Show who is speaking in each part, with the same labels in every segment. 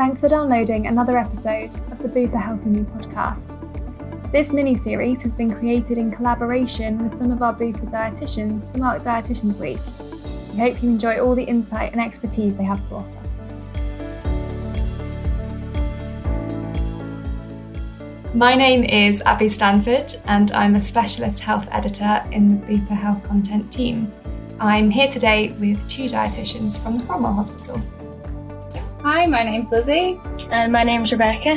Speaker 1: Thanks for downloading another episode of the Bupa Healthy Me podcast. This mini series has been created in collaboration with some of our Bupa dietitians to mark Dietitians Week. We hope you enjoy all the insight and expertise they have to offer. My name is Abby Stanford, and I'm a specialist health editor in the Bupa Health Content team. I'm here today with two dietitians from the Cromwell Hospital.
Speaker 2: Hi, my name's Lizzie.
Speaker 3: And my name's Rebecca.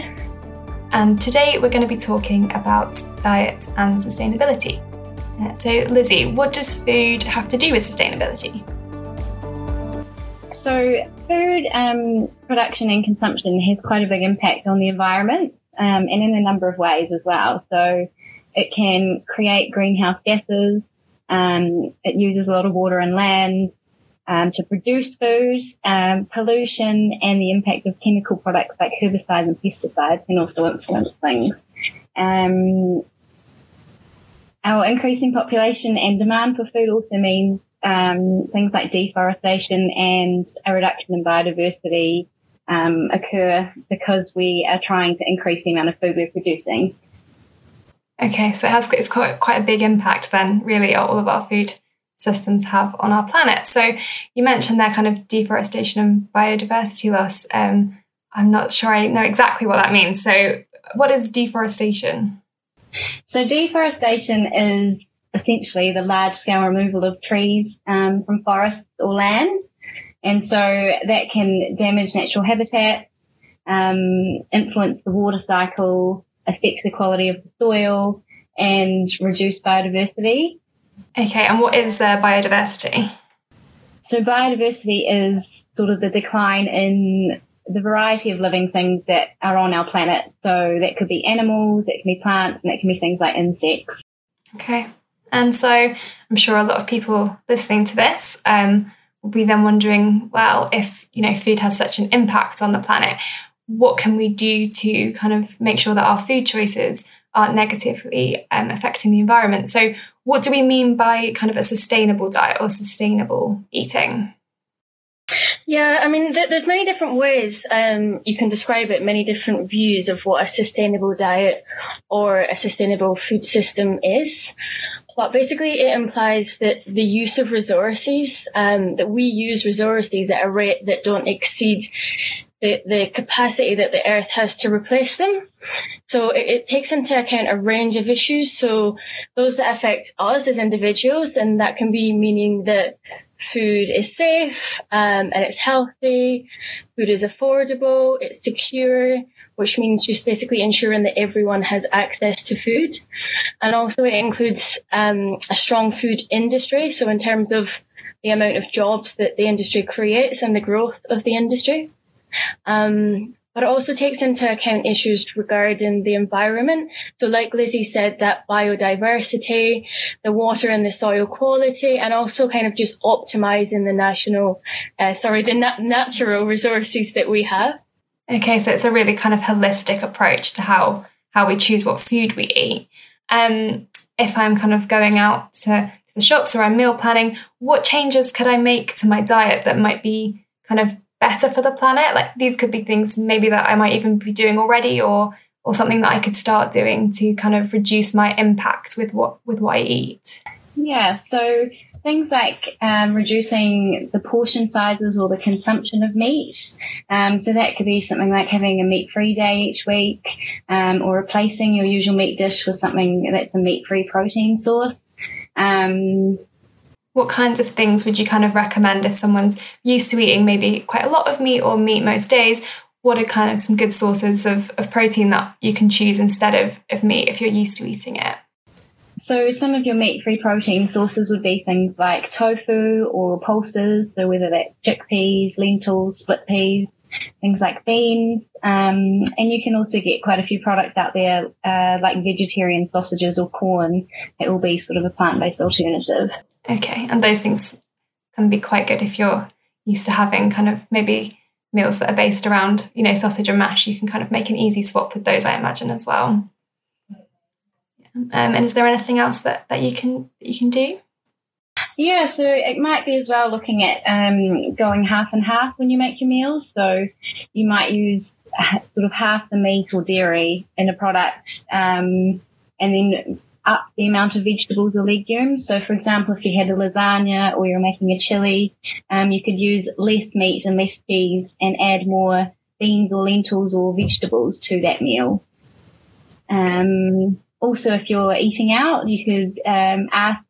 Speaker 1: And today we're going to be talking about diet and sustainability. Uh, so, Lizzie, what does food have to do with sustainability?
Speaker 2: So, food um, production and consumption has quite a big impact on the environment um, and in a number of ways as well. So it can create greenhouse gases. Um, it uses a lot of water and land um, to produce food. Um, pollution and the impact of chemical products like herbicides and pesticides can also influence things. Um, our increasing population and demand for food also means um, things like deforestation and a reduction in biodiversity um, occur because we are trying to increase the amount of food we're producing.
Speaker 1: Okay, so it has it's quite quite a big impact then, really, on all of our food systems have on our planet. So you mentioned there kind of deforestation and biodiversity loss. Um, I'm not sure I know exactly what that means. So what is deforestation?
Speaker 2: So deforestation is essentially the large scale removal of trees um, from forests or land. And so that can damage natural habitat, um, influence the water cycle, affect the quality of the soil, and reduce biodiversity.
Speaker 1: Okay, and what is uh, biodiversity?
Speaker 2: So, biodiversity is sort of the decline in the variety of living things that are on our planet. So, that could be animals, it can be plants, and it can be things like insects.
Speaker 1: Okay, and so I'm sure a lot of people listening to this um, will be then wondering, well, if you know food has such an impact on the planet, what can we do to kind of make sure that our food choices aren't negatively um, affecting the environment? So, what do we mean by kind of a sustainable diet or sustainable eating?
Speaker 3: Yeah, I mean, th- there's many different ways um, you can describe it, many different views of what a sustainable diet or a sustainable food system is. But basically, it implies that the use of resources, um, that we use resources at a rate that don't exceed the, the capacity that the earth has to replace them. So it, it, takes into account a range of issues. So those that affect us as individuals, and that can be meaning that food is safe um, and it's healthy, food is affordable, it's secure, which means just basically ensuring that everyone has access to food. And also it includes um, a strong food industry. So in terms of the amount of jobs that the industry creates and the growth of the industry. Um, but it also takes into account issues regarding the environment. So, like Lizzie said, that biodiversity, the water and the soil quality, and also kind of just optimizing the national, uh, sorry, the nat- natural resources that we have.
Speaker 1: Okay, so it's a really kind of holistic approach to how how we choose what food we eat. Um, if I'm kind of going out to the shops or I'm meal planning, what changes could I make to my diet that might be kind of better for the planet? Like these could be things maybe that I might even be doing already or or something that I could start doing to kind of reduce my impact with what with what I eat.
Speaker 2: Yeah, so things like um, reducing the portion sizes or the consumption of meat. Um, so that could be something like having a meat free day each week um, or replacing your usual meat dish with something that's a meat free protein source. Um,
Speaker 1: what kinds of things would you kind of recommend if someone's used to eating maybe quite a lot of meat or meat most days? What are kind of some good sources of, of protein that you can choose instead of, of meat if you're used to eating it?
Speaker 2: So some of your meat-free protein sources would be things like tofu or pulses, so whether that's chickpeas, lentils, split peas, things like beans. Um, and you can also get quite a few products out there, uh, like vegetarian sausages or Quorn, that will be sort of a plant-based alternative.
Speaker 1: Okay, and those things can be quite good if you're used to having kind of maybe meals that are based around, you know, sausage and mash. You can kind of make an easy swap with those, I imagine, as well. Um, and is there anything else that, that you can that you can do?
Speaker 2: Yeah, so it might be as well looking at um, going half and half when you make your meals. So you might use sort of half the meat or dairy in a product um, and then up the amount of vegetables or legumes. So, for example, if you had a lasagna or you're making a chili, um, you could use less meat and less cheese and add more beans or lentils or vegetables to that meal. Um, also, if you're eating out, you could um, ask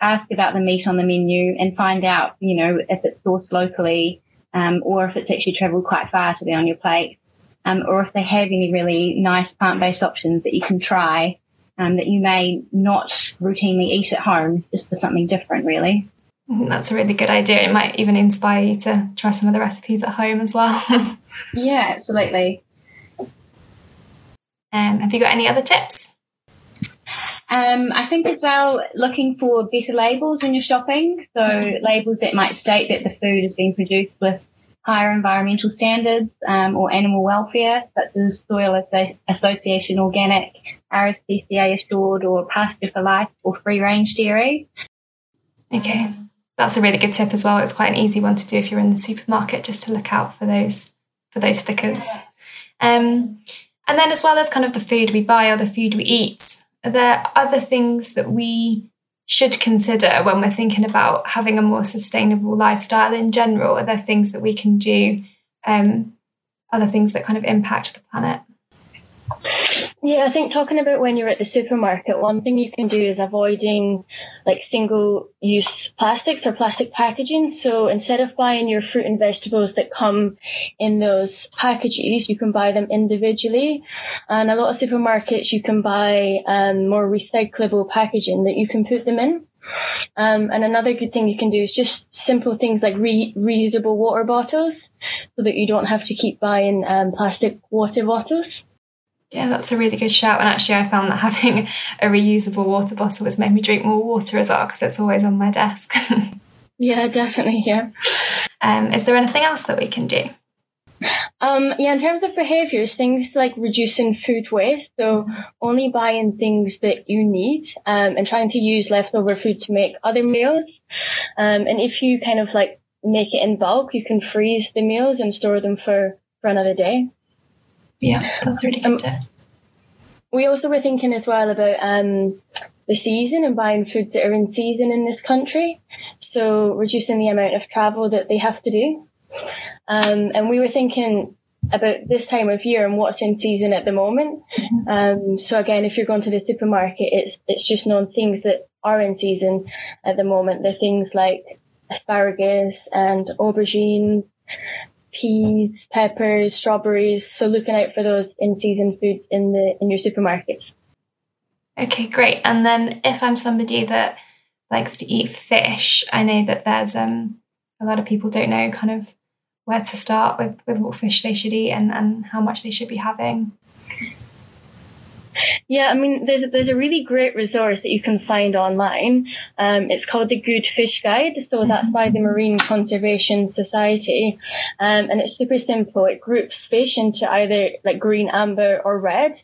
Speaker 2: ask about the meat on the menu and find out, you know, if it's sourced locally um, or if it's actually travelled quite far to be on your plate, um, or if they have any really nice plant-based options that you can try um, that you may not routinely eat at home, just for something different, really.
Speaker 1: That's a really good idea. It might even inspire you to try some of the recipes at home as well.
Speaker 2: yeah, absolutely.
Speaker 1: Um, have you got any other tips?
Speaker 2: Um, I think as well, looking for better labels when you're shopping. So labels that might state that the food has been produced with higher environmental standards um, or animal welfare, such as Soil Association Organic, RSPCA Assured, or Pasture for Life or Free Range Dairy.
Speaker 1: Okay, that's a really good tip as well. It's quite an easy one to do if you're in the supermarket, just to look out for those for those stickers. Um, and then as well as kind of the food we buy or the food we eat, are there other things that we should consider when we're thinking about having a more sustainable lifestyle in general? Are there things that we can do, um, other things that kind of impact the planet?
Speaker 3: Yeah, I think talking about when you're at the supermarket, one thing you can do is avoiding like single use plastics or plastic packaging. So instead of buying your fruit and vegetables that come in those packages, you can buy them individually. And a lot of supermarkets, you can buy um, more recyclable packaging that you can put them in. Um, and another good thing you can do is just simple things like re- reusable water bottles so that you don't have to keep buying um, plastic water bottles.
Speaker 1: Yeah, that's a really good shout. And actually, I found that having a reusable water bottle has made me drink more water as well because it's always on my desk.
Speaker 3: yeah, definitely. Yeah.
Speaker 1: Um, is there anything else that we can do?
Speaker 3: Um, yeah, in terms of behaviors, things like reducing food waste, so only buying things that you need, um, and trying to use leftover food to make other meals. Um, and if you kind of like make it in bulk, you can freeze the meals and store them for, for another day.
Speaker 1: Yeah, that's really good. Um,
Speaker 3: we also were thinking as well about um, the season and buying foods that are in season in this country. So reducing the amount of travel that they have to do. Um, and we were thinking about this time of year and what's in season at the moment. Mm-hmm. Um, so again, if you're going to the supermarket, it's it's just known things that are in season at the moment. They're things like asparagus and aubergine, peas, peppers, strawberries. So looking out for those in season foods in the in your supermarkets.
Speaker 1: Okay, great. And then if I'm somebody that likes to eat fish, I know that there's um a lot of people don't know kind of where to start with with what fish they should eat and, and how much they should be having.
Speaker 3: Yeah, I mean, there's there's a really great resource that you can find online. Um, it's called the Good Fish Guide. So that's by the Marine Conservation Society. Um, and it's super simple. It groups fish into either like green, amber, or red.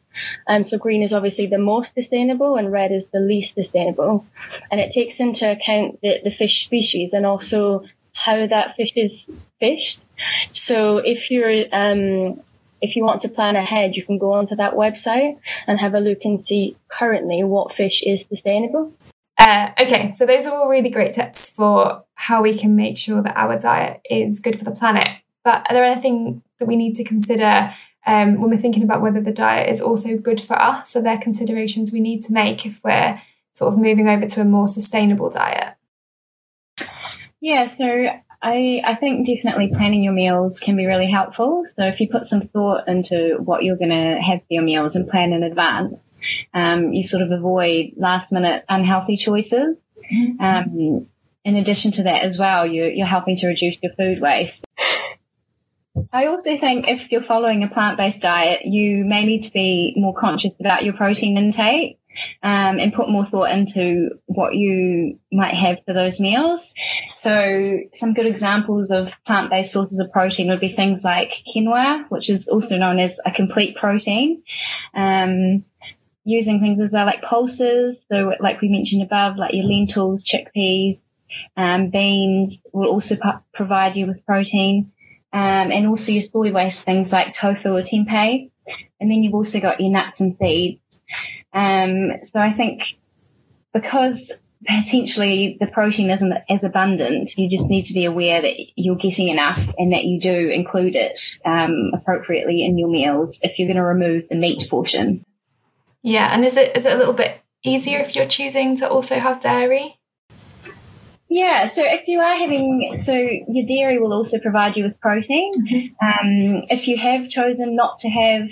Speaker 3: Um, so green is obviously the most sustainable and red is the least sustainable. And it takes into account the, the fish species and also how that fish is fished. So if you're um, if you want to plan ahead, you can go onto that website and have a look and see currently what fish is sustainable.
Speaker 1: Uh, okay, so those are all really great tips for how we can make sure that our diet is good for the planet. But are there anything that we need to consider um, when we're thinking about whether the diet is also good for us? Are there considerations we need to make if we're sort of moving over to a more sustainable diet?
Speaker 2: Yeah, so I, I think definitely planning your meals can be really helpful. So if you put some thought into what you're going to have for your meals and plan in advance, um, you sort of avoid last minute unhealthy choices. Mm-hmm. Um, in addition to that as well, you're, you're helping to reduce your food waste. I also think if you're following a plant based diet, you may need to be more conscious about your protein intake um, and put more thought into what you might have for those meals. So, some good examples of plant based sources of protein would be things like quinoa, which is also known as a complete protein. Um, using things as well like pulses. So, like we mentioned above, like your lentils, chickpeas, um, beans will also provide you with protein. Um, and also your soy waste, things like tofu or tempeh. And then you've also got your nuts and seeds. Um, so I think because potentially the protein isn't as abundant, you just need to be aware that you're getting enough and that you do include it um, appropriately in your meals if you're going to remove the meat portion.
Speaker 1: Yeah, and is it is it a little bit easier if you're choosing to also have dairy?
Speaker 2: Yeah, so if you are having, so your dairy will also provide you with protein. Mm-hmm. Um, if you have chosen not to have,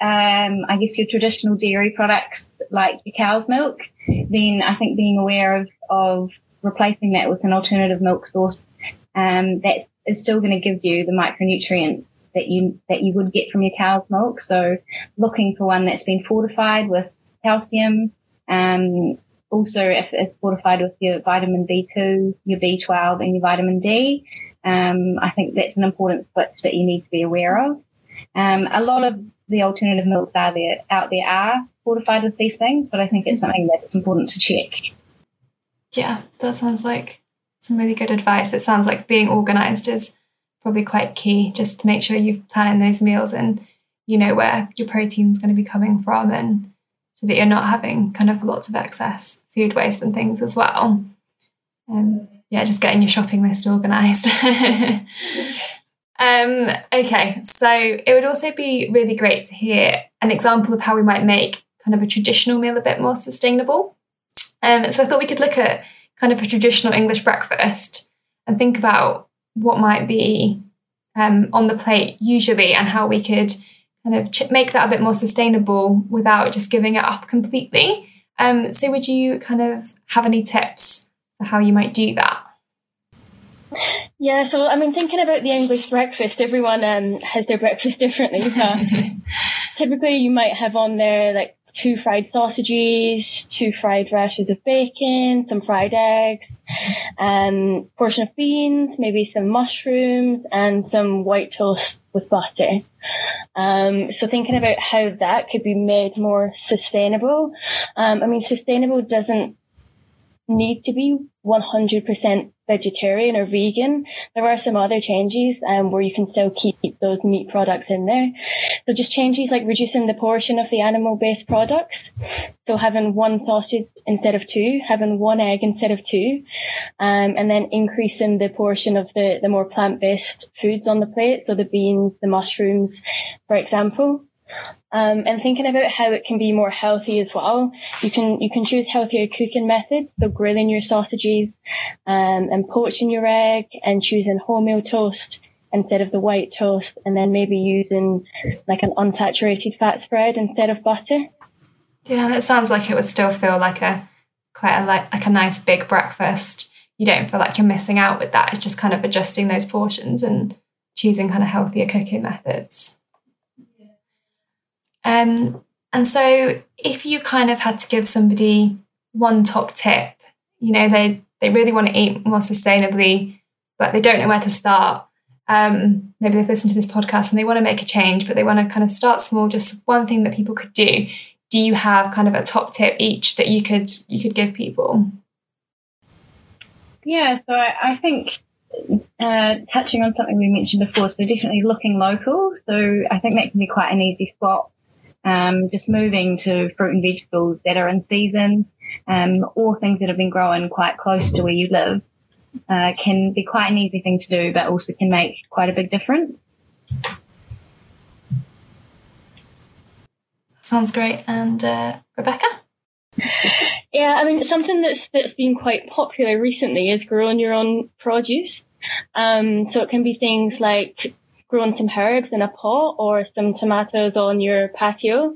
Speaker 2: um, I guess, your traditional dairy products like your cow's milk, then I think being aware of, of replacing that with an alternative milk source um, that is still going to give you the micronutrients that you that you would get from your cow's milk. So looking for one that's been fortified with calcium. Um, also, if it's fortified with your vitamin B2, your B12, and your vitamin D, um, I think that's an important switch that you need to be aware of. Um, a lot of the alternative milks are there out there are fortified with these things, but I think it's something that it's important to check.
Speaker 1: Yeah, that sounds like some really good advice. It sounds like being organized is probably quite key just to make sure you've planned those meals and you know where your protein's going to be coming from and so that you're not having kind of lots of excess food waste and things as well. Um, yeah, just getting your shopping list organized. um, okay, so it would also be really great to hear an example of how we might make kind of a traditional meal a bit more sustainable. Um, so I thought we could look at kind of a traditional English breakfast and think about what might be um, on the plate usually and how we could kind of ch- make that a bit more sustainable without just giving it up completely. Um, so, would you kind of have any tips for how you might do that?
Speaker 3: Yeah, so I mean, thinking about the English breakfast, everyone um, has their breakfast differently. So typically, you might have on there like two fried sausages, two fried rashers of bacon, some fried eggs, um, portion of beans, maybe some mushrooms, and some white toast with butter. Um, so thinking about how that could be made more sustainable. Um, I mean, sustainable doesn't need to be 100% vegetarian or vegan. There are some other changes um, where you can still keep those meat products in there. So just changes like reducing the portion of the animal based products. So having one sausage instead of two, having one egg instead of two, um, and then increasing the portion of the, the more plant based foods on the plate. So the beans, the mushrooms, for example. Um, and thinking about how it can be more healthy as well. You can you can choose healthier cooking methods, so grilling your sausages, um, and poaching your egg, and choosing wholemeal toast instead of the white toast, and then maybe using like an unsaturated fat spread instead of butter.
Speaker 1: Yeah, that sounds like it would still feel like a quite a like like a nice big breakfast. You don't feel like you're missing out with that. It's just kind of adjusting those portions and choosing kind of healthier cooking methods. Um, and so if you kind of had to give somebody one top tip, you know, they, they really want to eat more sustainably, but they don't know where to start. Um, maybe they've listened to this podcast and they want to make a change, but they want to kind of start small, just one thing that people could do. Do you have kind of a top tip each that you could you could give people?
Speaker 2: Yeah, so I, I think uh, touching on something we mentioned before, so definitely looking local. So I think that can be quite an easy spot um, just moving to fruit and vegetables that are in season um, or things that have been grown quite close to where you live uh, can be quite an easy thing to do, but also can make quite a big difference.
Speaker 1: Sounds great. And uh, Rebecca?
Speaker 3: Yeah, I mean, something that's that's been quite popular recently is growing your own produce. Um, so it can be things like growing some herbs in a pot or some tomatoes on your patio.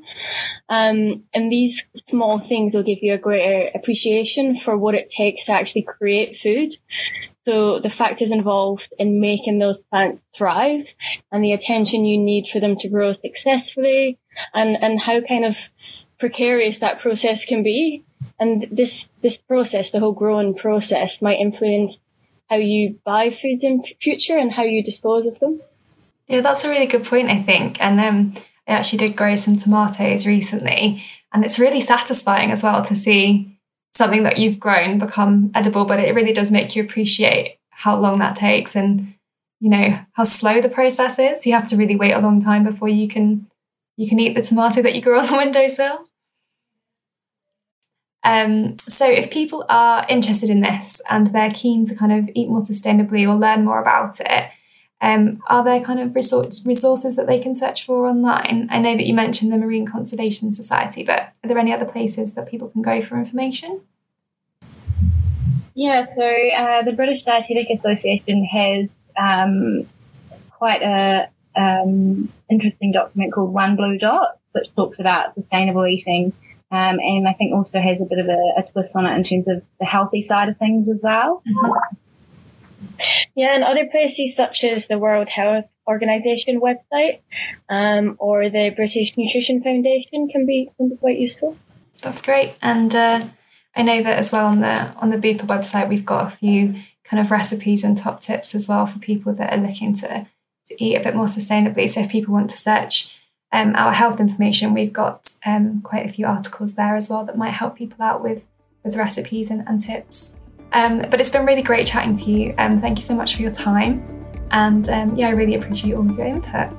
Speaker 3: Um, and these small things will give you a greater appreciation for what it takes to actually create food. So the factors involved in making those plants thrive and the attention you need for them to grow successfully and, and how kind of precarious that process can be. And this, this process, the whole growing process might influence how you buy foods in future and how you dispose of them.
Speaker 1: Yeah, that's a really good point, I think. And um, I actually did grow some tomatoes recently, and it's really satisfying as well to see something that you've grown become edible. But it really does make you appreciate how long that takes and you know how slow the process is. You have to really wait a long time before you can you can eat the tomato that you grew on the windowsill. Um, so, if people are interested in this and they're keen to kind of eat more sustainably or learn more about it, um, are there kind of resource, resources that they can search for online? I know that you mentioned the Marine Conservation Society, but are there any other places that people can go for information?
Speaker 2: Yeah, so uh, the British Dietetic Association has um, quite a um, interesting document called One Blue Dot, which talks about sustainable eating um, and I think also has a bit of a, a, twist on it in terms of the healthy side of things as well. Mm-hmm.
Speaker 3: Yeah, and other places such as the World Health Organization website um, or the British Nutrition Foundation can be, can be quite useful.
Speaker 1: That's great, and uh, I know that as well on the on the Bupa website we've got a few kind of recipes and top tips as well for people that are looking to, to eat a bit more sustainably. So if people want to search um, our health information, we've got um, quite a few articles there as well that might help people out with, with recipes and, and tips. Um, but it's been really great chatting to you. Um, thank you so much for your time. And um, yeah, I really appreciate all of your input.